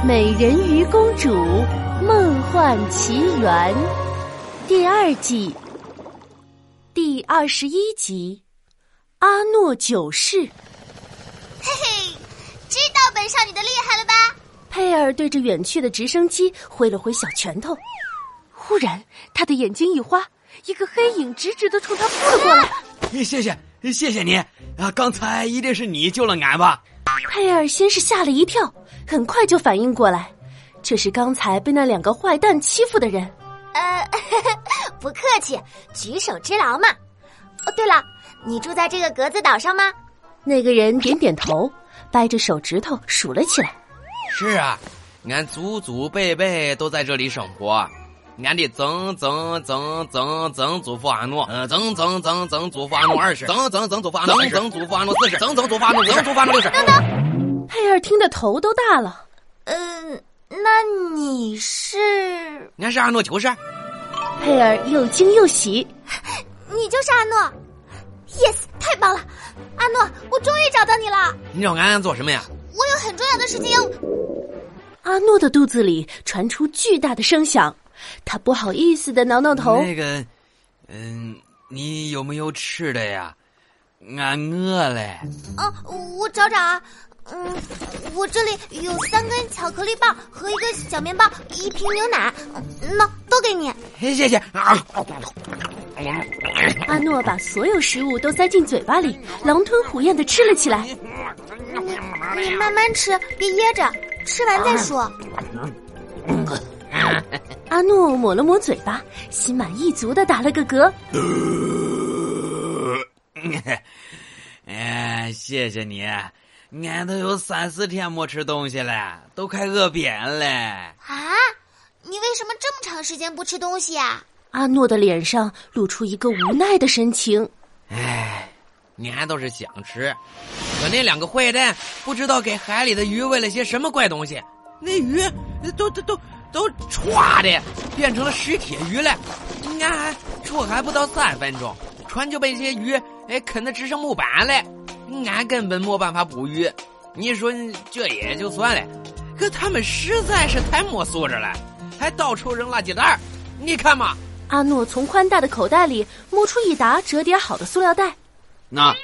《美人鱼公主梦幻奇缘》第二季第二十一集《阿诺九世》。嘿嘿，知道本少女的厉害了吧？佩尔对着远去的直升机挥了挥小拳头，忽然他的眼睛一花，一个黑影直直的冲他扑了过来。谢谢，谢谢你啊！刚才一定是你救了俺吧？佩尔先是吓了一跳，很快就反应过来，这是刚才被那两个坏蛋欺负的人。呃，不客气，举手之劳嘛。哦，对了，你住在这个格子岛上吗？那个人点点头，掰着手指头数了起来。是啊，俺祖祖辈辈都在这里生活。俺的曾曾曾曾曾祖父阿诺，嗯，曾曾曾曾祖父阿诺二世，曾曾曾祖父阿诺曾曾祖父阿诺四世，曾曾祖父阿诺曾祖父阿诺六世。等等，佩尔听得头都大了。嗯，那你是？俺是阿诺九世。佩尔又惊又喜，你就是阿诺，yes，太棒了，阿诺，我终于找到你了。你让俺做什么呀？我有很重要的事情要。阿诺的肚子里传出巨大的声响。他不好意思的挠挠头。那个，嗯，你有没有吃的呀？俺饿了。啊，我找找啊。嗯，我这里有三根巧克力棒和一个小面包，一瓶牛奶。那都给你。谢谢啊。阿诺把所有食物都塞进嘴巴里，狼吞虎咽的吃了起来。你慢慢吃，别噎着，吃完再说。阿诺抹了抹嘴巴，心满意足的打了个嗝。哎，谢谢你，俺都有三四天没吃东西了，都快饿扁了。啊，你为什么这么长时间不吃东西啊？阿诺的脸上露出一个无奈的神情。哎，俺倒是想吃，可那两个坏蛋不知道给海里的鱼喂了些什么怪东西，那鱼都都都。都歘的变成了石铁鱼了，俺还出海不到三分钟，船就被这些鱼哎啃得只剩木板了，俺根本没办法捕鱼。你说这也就算了，可他们实在是太没素质了，还到处扔垃圾袋你看嘛，阿诺从宽大的口袋里摸出一沓折叠好的塑料袋，那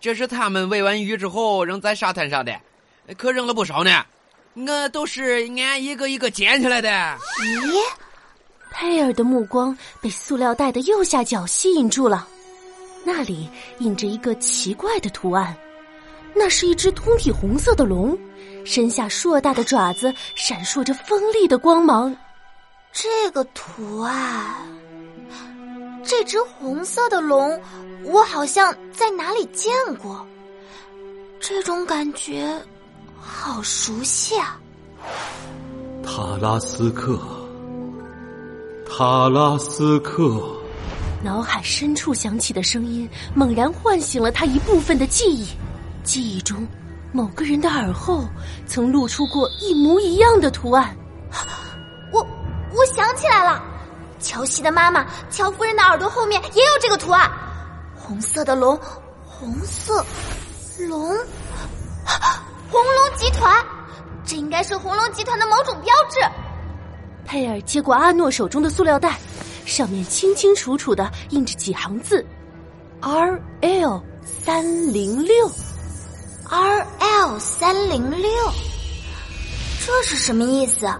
这是他们喂完鱼之后扔在沙滩上的，可扔了不少呢。我都是俺一个一个捡起来的。咦，佩尔的目光被塑料袋的右下角吸引住了，那里印着一个奇怪的图案，那是一只通体红色的龙，身下硕大的爪子闪烁着锋利的光芒。这个图案，这只红色的龙，我好像在哪里见过，这种感觉。好熟悉啊！塔拉斯克，塔拉斯克。脑海深处响起的声音，猛然唤醒了他一部分的记忆。记忆中，某个人的耳后曾露出过一模一样的图案。我，我想起来了，乔西的妈妈乔夫人的耳朵后面也有这个图案，红色的龙，红色龙。红龙集团，这应该是红龙集团的某种标志。佩尔接过阿诺手中的塑料袋，上面清清楚楚的印着几行字：R L 三零六，R L 三零六，这是什么意思？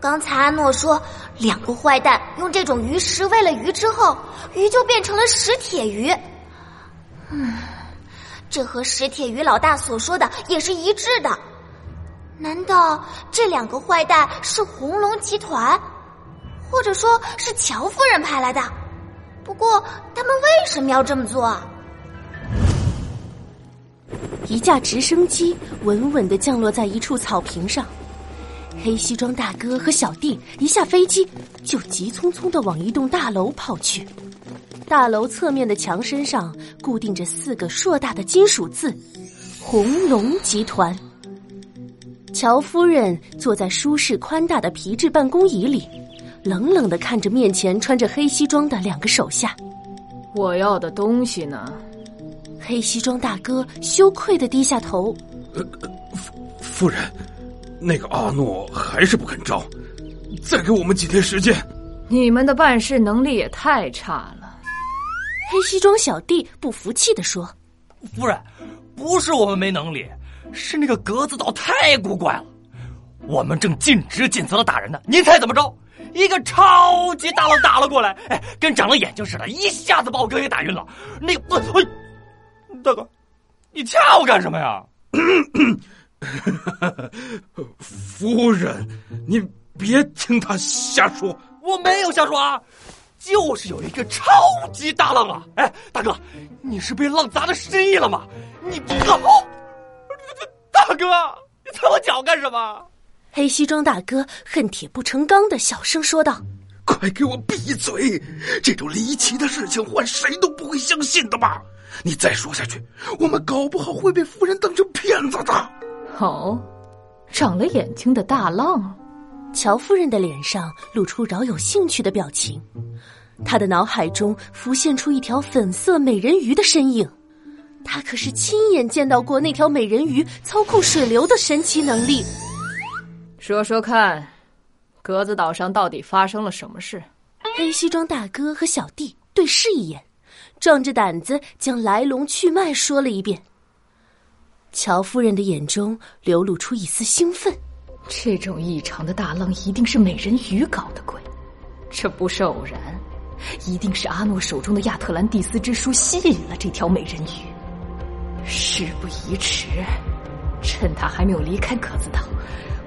刚才阿诺说，两个坏蛋用这种鱼食喂了鱼之后，鱼就变成了石铁鱼。嗯。这和石铁鱼老大所说的也是一致的。难道这两个坏蛋是红龙集团，或者说是乔夫人派来的？不过他们为什么要这么做？一架直升机稳稳的降落在一处草坪上，黑西装大哥和小弟一下飞机就急匆匆的往一栋大楼跑去。大楼侧面的墙身上固定着四个硕大的金属字：“红龙集团。”乔夫人坐在舒适宽大的皮质办公椅里，冷冷的看着面前穿着黑西装的两个手下。我要的东西呢？黑西装大哥羞愧的低下头。呃夫夫人，那个阿诺还是不肯招，再给我们几天时间。你们的办事能力也太差了。黑西装小弟不服气的说：“夫人，不是我们没能力，是那个格子岛太古怪了。我们正尽职尽责的打人呢，您猜怎么着？一个超级大浪打了过来，哎，跟长了眼睛似的，一下子把我哥给打晕了。那个，哎，大哥，你掐我干什么呀？” 夫人，你别听他瞎说。我没有瞎说啊，就是有一个超级大浪啊！哎，大哥，你是被浪砸的失忆了吗？你好，大哥，你踩我脚干什么？黑西装大哥恨铁不成钢的小声说道：“快给我闭嘴！这种离奇的事情，换谁都不会相信的吧？你再说下去，我们搞不好会被夫人当成骗子的。”哦，长了眼睛的大浪。乔夫人的脸上露出饶有兴趣的表情，她的脑海中浮现出一条粉色美人鱼的身影。她可是亲眼见到过那条美人鱼操控水流的神奇能力。说说看，格子岛上到底发生了什么事？黑西装大哥和小弟对视一眼，壮着胆子将来龙去脉说了一遍。乔夫人的眼中流露出一丝兴奋。这种异常的大浪一定是美人鱼搞的鬼，这不是偶然，一定是阿诺手中的亚特兰蒂斯之书吸引了这条美人鱼。事不宜迟，趁他还没有离开格子岛，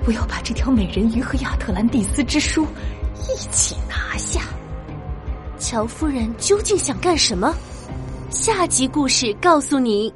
我要把这条美人鱼和亚特兰蒂斯之书一起拿下。乔夫人究竟想干什么？下集故事告诉你。